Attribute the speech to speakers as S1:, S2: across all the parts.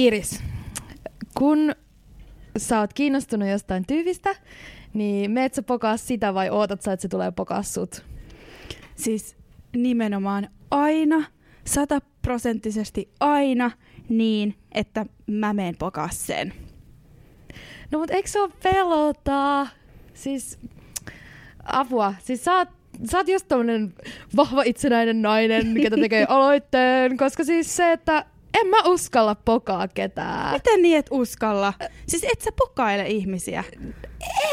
S1: Iiris, kun sä oot kiinnostunut jostain tyypistä, niin meet sä pokaa sitä vai ootat sä, että se tulee pokaa sut?
S2: Siis nimenomaan aina, sataprosenttisesti aina niin, että mä meen pokaa sen.
S1: No mut eikö se oo pelota? Siis apua. Siis sä oot, sä oot just tommonen vahva itsenäinen nainen, ketä tekee aloitteen, koska siis se, että en mä uskalla pokaa ketään.
S2: Miten niin et uskalla? Siis et sä pokaile ihmisiä.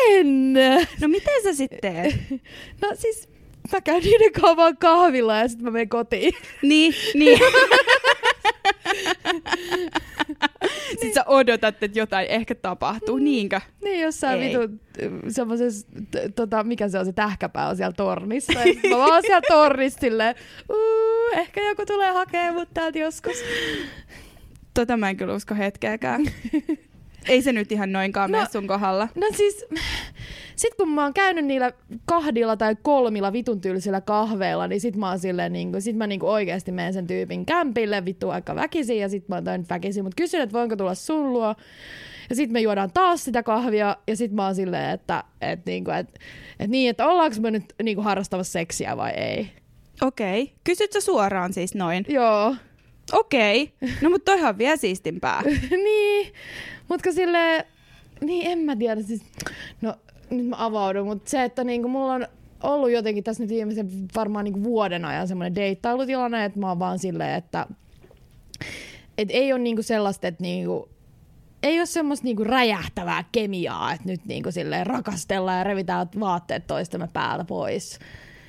S1: En!
S2: No miten sä sitten teet?
S1: No siis mä käyn niiden kanssa vaan kahvilla ja sitten mä menen kotiin.
S2: Niin, niin. Sitten sä odotat, että jotain ehkä tapahtuu, niinkö?
S1: Niin, jossain
S2: Ei.
S1: vitu semmoisessa, t- tota, mikä se on se tähkäpää on siellä tornissa. Mä vaan siellä tornissa silleen, "Uu, ehkä joku tulee hakemaan mut täältä joskus.
S2: Tota mä en kyllä usko hetkeäkään. Ei se nyt ihan noinkaan
S1: No-
S2: mene sun kohdalla.
S1: No siis, sit kun mä oon käynyt niillä kahdilla tai kolmilla vitun tyylisillä kahveilla, niin sit mä oon silleen, niin kuin, sit mä niin kuin oikeasti menen sen tyypin kämpille vittu aika väkisin ja sit mä oon väkisin, mutta kysyn, että voinko tulla sun luo. Ja sit me juodaan taas sitä kahvia ja sit mä oon silleen, että et, niinku, et, et niin, että ollaanko me nyt niinku harrastamassa seksiä vai ei.
S2: Okei. Kysyt sä suoraan siis noin?
S1: Joo.
S2: Okei. No mutta toihan on vielä siistimpää.
S1: niin, mutta sille niin en mä tiedä, siis, no nyt mä avaudun, mutta se, että niinku mulla on ollut jotenkin tässä nyt viimeisen varmaan niinku vuoden ajan semmoinen deittailutilanne, että mä oon vaan silleen, että et ei ole niinku sellaista, että niinku, ei ole semmoista niinku räjähtävää kemiaa, että nyt niinku silleen rakastellaan ja revitään vaatteet toistemme päältä pois.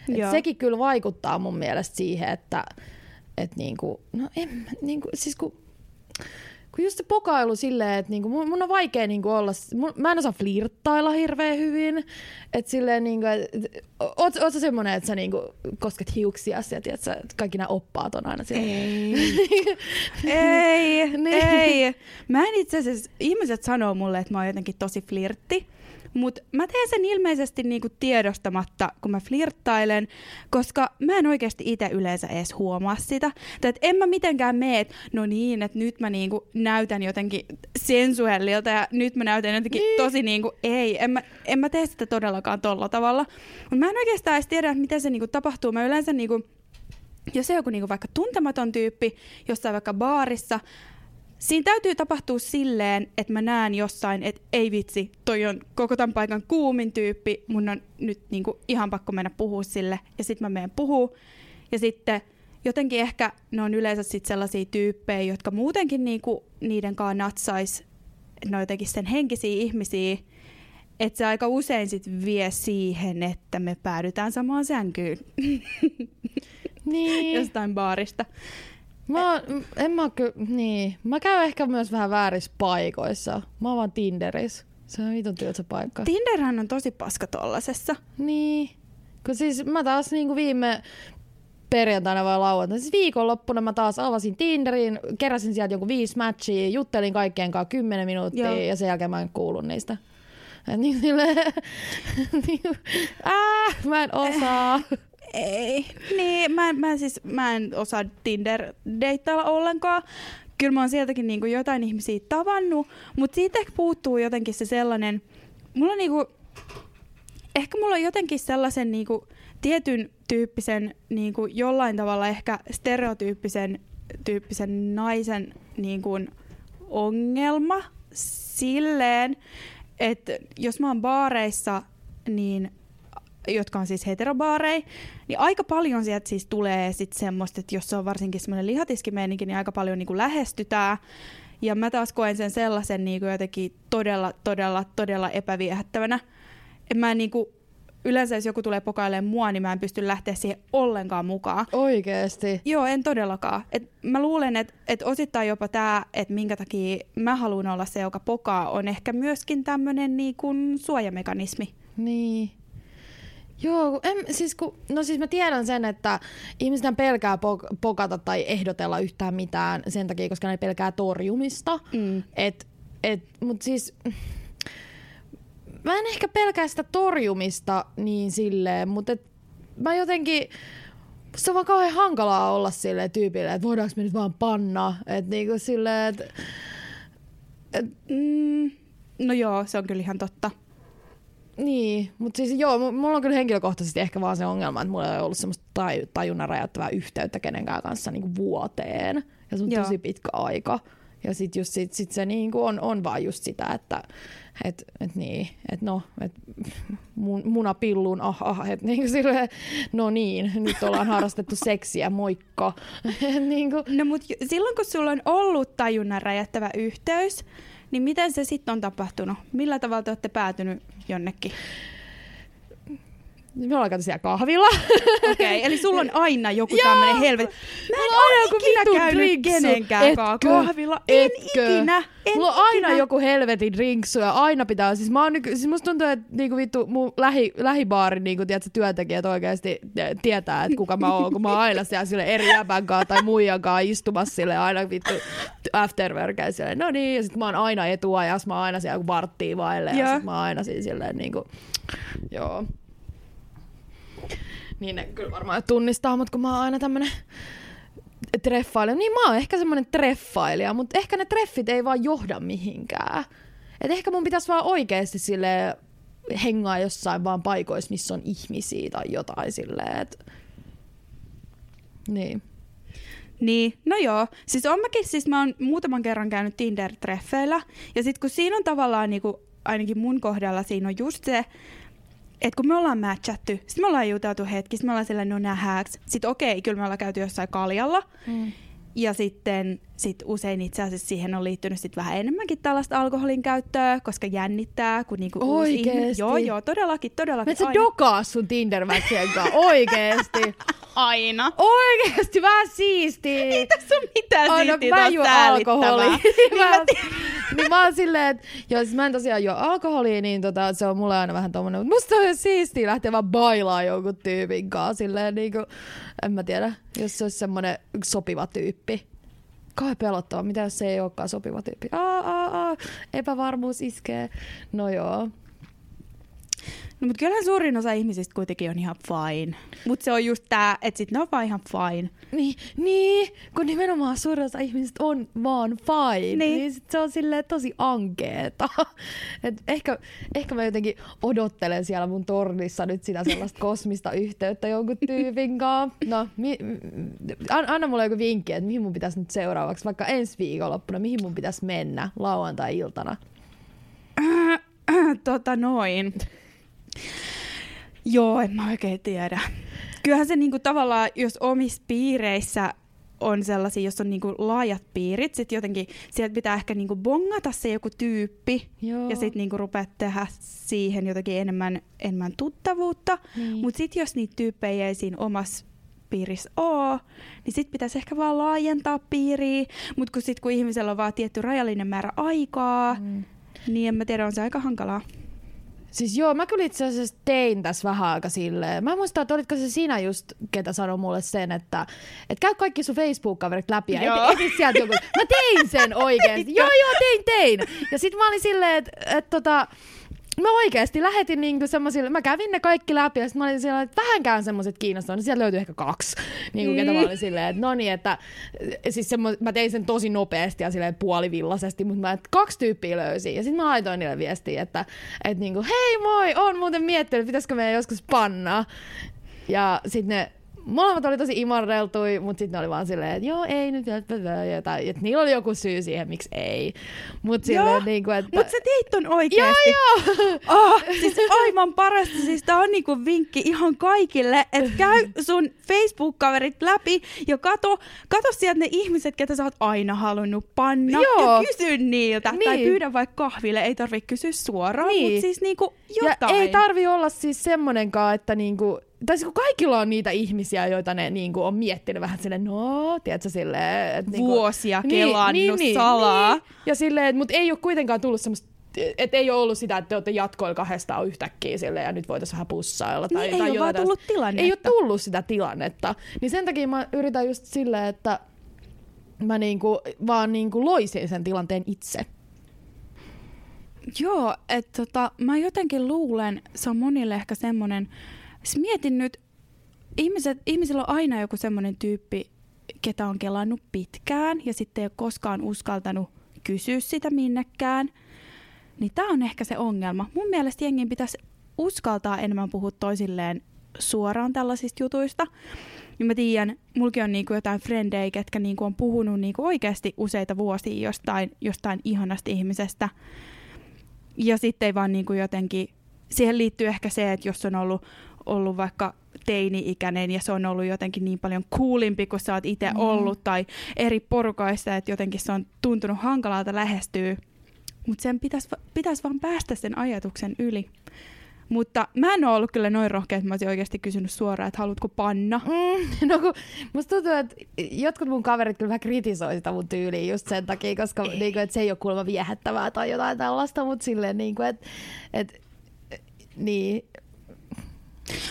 S1: Et
S2: Joo.
S1: sekin kyllä vaikuttaa mun mielestä siihen, että et niinku, no en, niinku, siis kun kun just se pokailu silleen, että niinku, mun, mun on vaikea niinku olla, mun, mä en osaa flirttailla hirveän hyvin, että silleen niinku, et, oot, oot sä semmonen, että sä niinku kosket hiuksia ja tiedät, sä, että kaikki nämä oppaat on aina siellä.
S2: Ei. ei,
S1: Niin.
S2: ei. Mä en itse asiassa, ihmiset sanoo mulle, että mä oon jotenkin tosi flirtti. Mutta mä teen sen ilmeisesti niinku tiedostamatta, kun mä flirttailen, koska mä en oikeasti itse yleensä edes huomaa sitä. Tai en mä mitenkään mene, että no niin, että nyt mä niinku näytän jotenkin sensuellilta ja nyt mä näytän jotenkin
S1: Niin.
S2: tosi niinku, ei, en mä, en mä tee sitä todellakaan tolla tavalla. Mutta mä en oikeastaan edes tiedä, että miten se niinku tapahtuu. Mä yleensä niinku, jos se on joku niinku vaikka tuntematon tyyppi jossain vaikka baarissa, siinä täytyy tapahtua silleen, että mä näen jossain, että ei vitsi, toi on koko tämän paikan kuumin tyyppi, mun on nyt niinku ihan pakko mennä puhua sille, ja sitten mä menen puhuu, ja sitten jotenkin ehkä ne on yleensä sit sellaisia tyyppejä, jotka muutenkin niinku niiden kanssa natsais, ne on jotenkin sen henkisiä ihmisiä, että se aika usein sit vie siihen, että me päädytään samaan sänkyyn
S1: niin.
S2: jostain baarista.
S1: Mä, en mä, ky- niin. mä käyn ehkä myös vähän väärissä paikoissa. Mä oon vaan Tinderissä. Se on vitun tylsä paikka.
S2: Tinderhän on tosi paska tollasessa.
S1: Niin. Kun siis mä taas niinku viime perjantaina vai lauantaina, siis viikonloppuna mä taas avasin Tinderin, keräsin sieltä joku viisi matchia, juttelin kaikkien kanssa kymmenen minuuttia
S2: Joo.
S1: ja sen jälkeen mä en kuullut niistä. Et niin, silleen, niin, äh, mä en osaa.
S2: Ei. Niin, mä mä siis mä en osaa Tinder-deittailla ollenkaan. Kyllä mä oon sieltäkin niinku jotain ihmisiä tavannut, mutta siitä ehkä puuttuu jotenkin se sellainen, mulla on niinku, ehkä mulla on jotenkin sellaisen niinku tietyn tyyppisen, niinku jollain tavalla ehkä stereotyyppisen tyyppisen naisen niinku ongelma silleen, että jos mä oon baareissa, niin jotka on siis heterobaareja, niin aika paljon sieltä siis tulee sit semmoista, että jos se on varsinkin semmoinen lihatiskimeininki, niin aika paljon niinku lähestytään. Ja mä taas koen sen sellaisen niinku jotenkin todella, todella, todella epäviehättävänä. Et mä en niinku, yleensä jos joku tulee pokailemaan mua, niin mä en pysty lähteä siihen ollenkaan mukaan.
S1: Oikeesti.
S2: Joo, en todellakaan. Et mä luulen, että et osittain jopa tämä, että minkä takia mä haluan olla se, joka pokaa, on ehkä myöskin tämmöinen niinku suojamekanismi.
S1: Niin. Joo, en, siis kun, no siis mä tiedän sen, että ihmiset pelkää pok- pokata tai ehdotella yhtään mitään sen takia, koska ne pelkää torjumista.
S2: Mm.
S1: Et, et, mut siis, mä en ehkä pelkää sitä torjumista niin silleen, mutta et, mä jotenkin, se on vaan kauhean hankalaa olla sille tyypille, että voidaanko me nyt vaan panna. Että niinku silleen, että
S2: Mm, no joo, se on kyllä ihan totta.
S1: Niin, mutta siis joo, mu- mulla on kyllä henkilökohtaisesti ehkä vaan se ongelma, että mulla ei ollut semmoista taj- tajunnan räjäyttävää yhteyttä kenenkään kanssa niin vuoteen. Ja se on
S2: Joo.
S1: tosi pitkä aika. Ja sit just sit, sit se niin kuin on, on vaan just sitä, että et, et niin, et no, et mun, munapilluun, ah, ah, et niin kuin silleen, no niin, nyt ollaan harrastettu seksiä, moikka. Et niin kuin,
S2: No mut silloin kun sulla on ollut tajunnan räjättävä yhteys, niin miten se sitten on tapahtunut? Millä tavalla te olette päätynyt jonnekin?
S1: Me ollaan käyty siellä kahvilla.
S2: Okei, okay, eli sulla on aina joku tämmönen helvetti. Mä en
S1: Mulla on aina
S2: ole ikinä käynyt kenenkään kahvilla. En
S1: Etkö?
S2: ikinä. En
S1: Mulla on aina joku helvetin drinksu ja aina pitää, siis, mä oon siis musta tuntuu, että niinku vittu mun lähi, lähibaarin niinku, tiedätkö, työntekijät oikeasti tietää, että kuka mä oon, kun mä oon aina siellä sille eri jäbän kanssa tai muijan kanssa istumassa sille aina vittu afterworkein sille, no niin, ja sit mä oon aina etuajassa, mä oon aina siellä kun varttia vaille ja
S2: Joo.
S1: sit mä oon aina siinä silleen niinku, joo. Niin ne kyllä varmaan tunnistaa, mutta kun mä oon aina tämmönen treffailija. Niin mä oon ehkä semmonen treffailija, mutta ehkä ne treffit ei vaan johda mihinkään. Et ehkä mun pitäisi vaan oikeesti sille hengaa jossain vaan paikoissa, missä on ihmisiä tai jotain silleen, et... Niin.
S2: Niin, no joo. Siis on mäkin, siis mä oon muutaman kerran käynyt Tinder-treffeillä. Ja sit kun siinä on tavallaan niinku, ainakin mun kohdalla siinä on just se, että kun me ollaan matchattu, sitten me ollaan juteltu hetki, sitten me ollaan sillä no nähääks. Sitten okei, kyllä me ollaan käyty jossain kaljalla.
S1: Mm.
S2: Ja sitten sit usein itse asiassa siihen on liittynyt sit vähän enemmänkin tällaista alkoholin käyttöä, koska jännittää, kun niinku uusi ihminen.
S1: Oikeesti?
S2: Joo, joo, todellakin, todellakin. Aina.
S1: dokaa sun tinder kanssa? Oikeesti?
S2: aina.
S1: Oikeesti? Vähän siistiä.
S2: Ei tässä ole mitään
S1: Aina
S2: siistiä,
S1: mä juon alkoholia.
S2: Niin mä
S1: mä, niin mä oon silleen, että joo, siis mä en tosiaan juo alkoholia, niin tota, se on mulle aina vähän tommonen, mutta musta on ihan siistiä lähteä vaan bailaa jonkun tyypin kanssa, silleen niinku, en mä tiedä, jos se olisi semmonen sopiva tyyppi. Kauhean pelottava, mitä jos se ei olekaan sopiva tyyppi. Aa, aa, aa, epävarmuus iskee. No joo.
S2: No mutta kyllähän suurin osa ihmisistä kuitenkin on ihan fine. Mutta se on just tää, että sit ne on vaan ihan fine.
S1: Niin, niin, kun nimenomaan suurin osa ihmisistä on vaan fine, niin,
S2: Niin.
S1: sit se on silleen tosi ankeeta. Et ehkä, ehkä mä jotenkin odottelen siellä mun tornissa nyt sitä sellaista kosmista yhteyttä jonkun tyypin kanssa. No, mi, an, anna mulle joku vinkki, että mihin mun pitäisi nyt seuraavaksi, vaikka ensi viikonloppuna, mihin mun pitäisi mennä lauantai-iltana.
S2: tota noin. Joo, en mä oikein tiedä. Kyllähän se niinku tavallaan, jos omissa piireissä on sellaisia, jos on niinku laajat piirit, sit jotenkin sieltä pitää ehkä niinku bongata se joku tyyppi
S1: Joo.
S2: ja sitten niinku rupeat tehdä siihen jotenkin enemmän, enemmän tuttavuutta.
S1: Niin.
S2: Mutta sitten jos niitä tyyppejä ei siinä omassa piirissä ole, niin sitten pitäisi ehkä vaan laajentaa piiriä. Mutta kun sitten kun ihmisellä on vaan tietty rajallinen määrä aikaa,
S1: Mm.
S2: niin en mä tiedä, on se aika hankalaa.
S1: Siis joo, mä kyllä itse asiassa tein tässä vähän aika silleen. Mä muistan, että olitko se sinä just, ketä sanoi mulle sen, että, että käy kaikki sun Facebook-kaverit läpi ja
S2: Joo.
S1: eti, eti sieltä joku. Mä tein sen oikeesti. joo, joo, tein, tein. Ja sit mä olin silleen, että, että tota, mä oikeesti lähetin niinku semmosille, mä kävin ne kaikki läpi ja sit mä olin siellä, että vähänkään semmoset kiinnostavat, niin sieltä löytyi ehkä kaksi, niinku ketä mä olin silleen, että no niin, että siis semmo, mä tein sen tosi nopeasti ja silleen puolivillaisesti, mutta mä että kaksi tyyppiä löysin ja sitten mä laitoin niille viestiä, että, että niinku, hei moi, on muuten miettinyt, pitäisikö meidän joskus panna. Ja sitten ne molemmat oli tosi imarreltui, mutta sitten ne oli vaan silleen, että joo, ei nyt, jotain, että niillä oli joku syy siihen, miksi ei. Mutta
S2: Joo,
S1: silleen, niinku, että...
S2: Mutta sä teit ton oikeesti.
S1: Joo, joo.
S2: Oh, siis aivan parasta. Siis tää on niinku vinkki ihan kaikille, että käy sun Facebook-kaverit läpi ja kato, kato sieltä ne ihmiset, ketä sä oot aina halunnut panna
S1: Joo.
S2: ja kysy niiltä.
S1: Niin.
S2: Tai pyydä vaikka kahville, ei tarvi kysyä suoraan,
S1: Niin.
S2: mutta siis niinku
S1: Ja
S2: jotain.
S1: ei tarvi olla siis semmonenkaan, että niinku, tai siis kun kaikilla on niitä ihmisiä, joita ne niinku on miettinyt vähän silleen, no, tiedätkö silleen, että niinku,
S2: Vuosia kelannut salaa.
S1: Niin. Ja silleen, mutta ei ole kuitenkaan tullut semmoista että ei ole ollut sitä, että te olette jatkoilla kahdestaan yhtäkkiä silleen, ja nyt voitaisiin vähän pussailla. Tai,
S2: Niin, ei
S1: tai
S2: ole vaan tullut tilannetta.
S1: Ei ole tullut sitä tilannetta. Niin sen takia mä yritän just silleen, että mä niinku, vaan niinku loisin sen tilanteen itse.
S2: Joo, että tota, mä jotenkin luulen, se on monille ehkä semmonen, siis mietin nyt, ihmiset, ihmisillä on aina joku semmoinen tyyppi, ketä on kelannut pitkään ja sitten ei ole koskaan uskaltanut kysyä sitä minnekään. Niin tämä on ehkä se ongelma. Mun mielestä jengin pitäisi uskaltaa enemmän puhua toisilleen suoraan tällaisista jutuista. Ja mä tiedän, mulki on niinku jotain frendejä, ketkä niinku on puhunut niinku oikeasti useita vuosia jostain, jostain ihanasta ihmisestä. Ja sitten ei vaan niinku jotenkin, siihen liittyy ehkä se, että jos on ollut, ollut vaikka teini-ikäinen ja se on ollut jotenkin niin paljon coolimpi kuin sä oot itse mm. ollut tai eri porukaista, että jotenkin se on tuntunut hankalalta lähestyä. Mutta sen pitäisi pitäis vaan päästä sen ajatuksen yli. Mutta mä en ole ollut kyllä noin rohkea, että mä olisin oikeasti kysynyt suoraan, että haluatko panna.
S1: Mm, no kun, musta tuntuu, että jotkut mun kaverit kyllä vähän kritisoi sitä mun tyyliä just sen takia, koska niin kuin, että se ei ole kuulemma viehättävää tai jotain tällaista, mutta silleen niin kuin, että, että niin,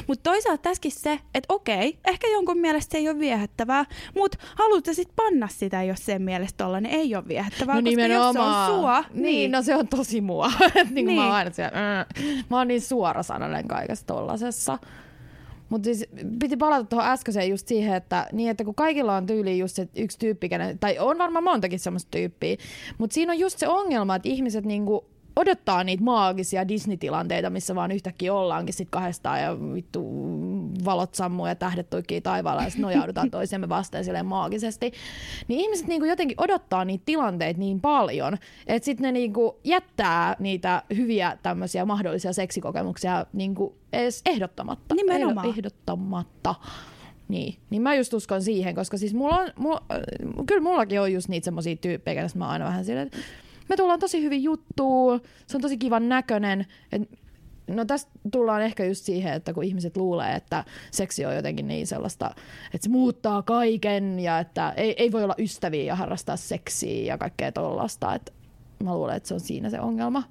S2: mutta toisaalta tässäkin se, että okei, ehkä jonkun mielestä se ei ole viehättävää, mutta haluatte sitten panna sitä, jos sen mielestä tollainen ei ole viehättävää,
S1: no
S2: koska jos se on sua,
S1: niin, niin no se on tosi mua. niin, niin. Mä oon aina siellä, äh, mä oon niin suorasanainen kaikessa tollasessa. Mutta siis piti palata tuohon äskeiseen just siihen, että, niin, että kun kaikilla on tyyli just se yksi tyyppi, tai on varmaan montakin semmoista tyyppiä, mutta siinä on just se ongelma, että ihmiset niinku odottaa niitä maagisia Disney-tilanteita, missä vaan yhtäkkiä ollaankin sit kahdestaan ja vittu valot sammuu ja tähdet tuikkii taivaalla ja sitten nojaudutaan toisemme vastaan silleen maagisesti. Niin ihmiset niinku jotenkin odottaa niitä tilanteita niin paljon, että sitten ne niinku jättää niitä hyviä tämmöisiä mahdollisia seksikokemuksia niinku edes ehdottamatta.
S2: Nimenomaan.
S1: Ehdottamatta. Niin, niin mä just uskon siihen, koska siis mulla on, mulla, kyllä mullakin on just niitä semmoisia tyyppejä, että mä oon aina vähän silleen, että me tullaan tosi hyvin juttuun, se on tosi kivan näköinen. Et, no tästä tullaan ehkä just siihen, että kun ihmiset luulee, että seksi on jotenkin niin sellaista, että se muuttaa kaiken ja että ei, ei voi olla ystäviä ja harrastaa seksiä ja kaikkea tollasta. Et mä luulen, että se on siinä se ongelma.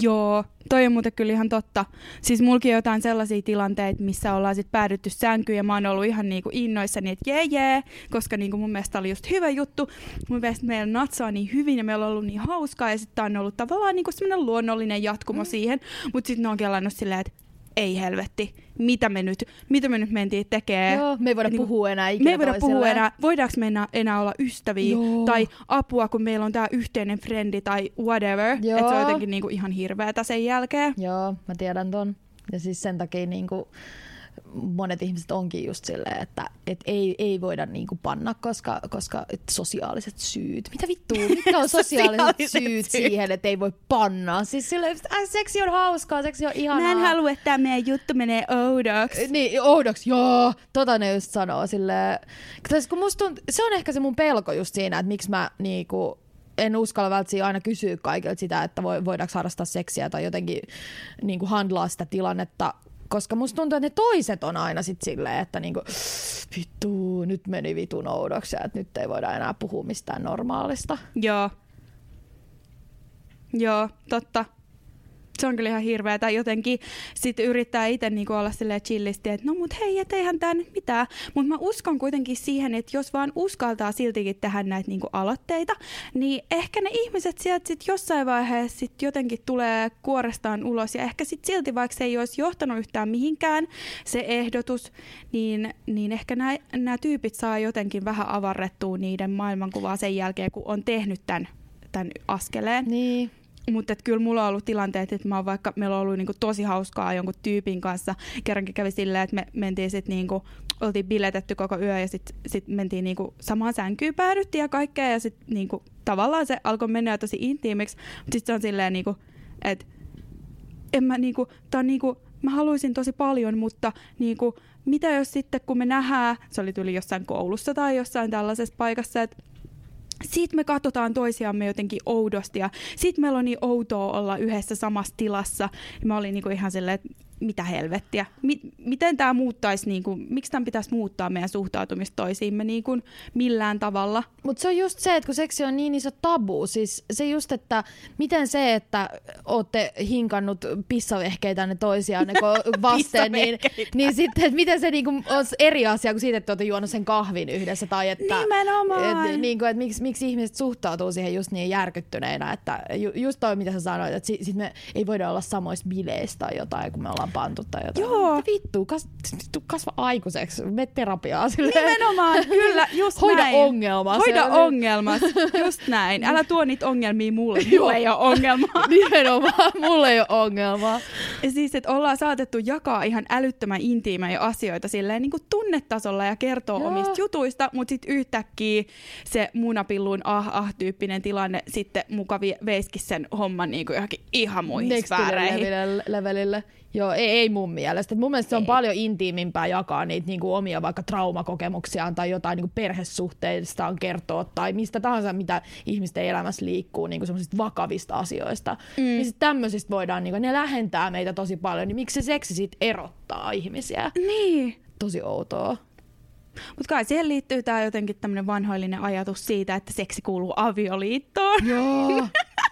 S2: Joo, toi on muuten kyllä ihan totta. Siis mulki jotain sellaisia tilanteita, missä ollaan sitten päädytty sänkyyn ja mä oon ollut ihan niinku innoissani, että jee jee, koska niinku mun mielestä oli just hyvä juttu. Mun mielestä meillä natsaa niin hyvin ja meillä on ollut niin hauskaa ja sitten on ollut tavallaan niinku semmoinen luonnollinen jatkumo mm. siihen. Mutta sitten ne on kelannut silleen, että ei helvetti, mitä me nyt, mitä me nyt mentiin tekemään.
S1: Joo, me ei voida niin, puhua enää
S2: ikinä Me ei voida puhua enää, voidaanko me enää, enää olla ystäviä Joo. tai apua, kun meillä on tämä yhteinen frendi tai whatever. Että se on jotenkin niinku ihan hirveätä sen jälkeen.
S1: Joo, mä tiedän ton. Ja siis sen takia niinku, monet ihmiset onkin just silleen, että et ei, ei voida niinku panna, koska, koska sosiaaliset syyt. Mitä vittua? Mitkä on sosiaaliset, syyt, syyt siihen, että ei voi panna? Siis silleen, että äh, seksi on hauskaa, seksi on ihanaa.
S2: Mä en halua, että tämä meidän juttu menee oudoksi.
S1: Niin, oudoksi, joo. Tota ne just sanoo silleen. Kun musta tunt, se on ehkä se mun pelko just siinä, että miksi mä niinku, en uskalla välttämättä aina kysyä kaikilta sitä, että voidaanko harrastaa seksiä tai jotenkin niin kuin handlaa sitä tilannetta, koska musta tuntuu, että ne toiset on aina sit silleen, että niinku, vittu, nyt meni vitun oudoksi että nyt ei voida enää puhua mistään normaalista.
S2: Joo. Joo, totta se on kyllä ihan hirveä. Tai jotenkin sitten yrittää itse niinku olla silleen chillisti, että no mut hei, et eihän tää nyt mitään. Mutta mä uskon kuitenkin siihen, että jos vaan uskaltaa siltikin tehdä näitä niinku aloitteita, niin ehkä ne ihmiset sieltä sit jossain vaiheessa sit jotenkin tulee kuorestaan ulos. Ja ehkä sit silti, vaikka se ei olisi johtanut yhtään mihinkään se ehdotus, niin, niin ehkä nämä tyypit saa jotenkin vähän avarrettua niiden maailmankuvaa sen jälkeen, kun on tehnyt tämän, tämän askeleen.
S1: Niin.
S2: Mutta kyllä mulla on ollut tilanteet, että mä oon vaikka, meillä on ollut niinku tosi hauskaa jonkun tyypin kanssa. Kerrankin kävi silleen, että me mentiin sitten niinku, oltiin biletetty koko yö ja sitten sit mentiin niinku samaan sänkyyn päädyttiin ja kaikkea. Ja sitten niinku, tavallaan se alkoi mennä tosi intiimiksi. Mutta sitten se on silleen, niinku, että en mä niinku, tää on niinku, mä haluaisin tosi paljon, mutta niinku, mitä jos sitten kun me nähdään, se oli tyyli jossain koulussa tai jossain tällaisessa paikassa, että sitten me katsotaan toisiamme jotenkin oudosti ja sitten meillä on niin outoa olla yhdessä samassa tilassa. Ja mä olin niinku ihan silleen, että mitä helvettiä. M- miten tämä muuttaisi, niinku, miksi tämän pitäisi muuttaa meidän suhtautumista toisiimme niinku, millään tavalla?
S1: Mutta se on just se, että kun seksi on niin iso tabu, siis se just, että miten se, että olette hinkannut pissavehkeitä ne toisiaan ne vasten, niin, niin sitten, että miten se niinku on eri asia kuin siitä, että olette juonut sen kahvin yhdessä tai että,
S2: Nimenomaan.
S1: Et, niinku, että miksi, miksi ihmiset suhtautuu siihen just niin järkyttyneinä, että ju, just toi, mitä sä sanoit, että sit, sit me ei voida olla samoissa bileissä tai jotain, kun me ollaan ollaan pantu tai jotain.
S2: Joo.
S1: Mitä Vittu, kas, kasva aikuiseksi, me terapiaa silleen.
S2: Nimenomaan, kyllä, just
S1: Hoida
S2: näin.
S1: ongelma.
S2: Hoida ongelmat, just näin. Älä tuo niitä ongelmia mulle, mulla ei ole ongelmaa.
S1: Nimenomaan, mulla ei ole ongelmaa.
S2: Ja siis, että ollaan saatettu jakaa ihan älyttömän intiimejä asioita silleen niin kuin tunnetasolla ja kertoo
S1: Joo.
S2: omista jutuista, mutta sitten yhtäkkiä se munapilluun ah-ah-tyyppinen tilanne sitten mukavi veiski sen homman niin kuin johonkin ihan muihin
S1: Next
S2: sfääreihin.
S1: levelille, levelille. Joo, ei, ei mun mielestä. Et mun mielestä se on paljon intiimimpää jakaa niitä niinku omia vaikka traumakokemuksiaan tai jotain niinku perhesuhteistaan kertoa tai mistä tahansa, mitä ihmisten elämässä liikkuu niinku semmoisista vakavista asioista. Mm. Niin sit tämmöisistä voidaan, niinku, ne lähentää meitä tosi paljon, niin miksi se seksi sit erottaa ihmisiä?
S2: Niin.
S1: Tosi outoa.
S2: Mutta kai siihen liittyy tämä jotenkin tämmöinen vanhoillinen ajatus siitä, että seksi kuuluu avioliittoon.
S1: Joo.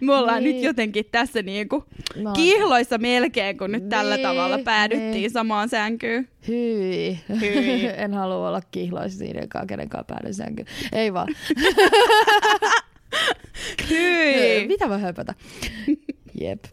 S2: Me ollaan
S1: Niin.
S2: nyt jotenkin tässä niinku
S1: No.
S2: kihloissa melkein, kun nyt tällä
S1: Niin,
S2: tavalla päädyttiin
S1: niin.
S2: samaan sänkyyn.
S1: Hyi.
S2: Hyi.
S1: en halua olla kihloissa siinäkaan, kenenkaan päälle sänkyyn. Ei vaan.
S2: Hyi!
S1: Mitä voi höpötä? Jep.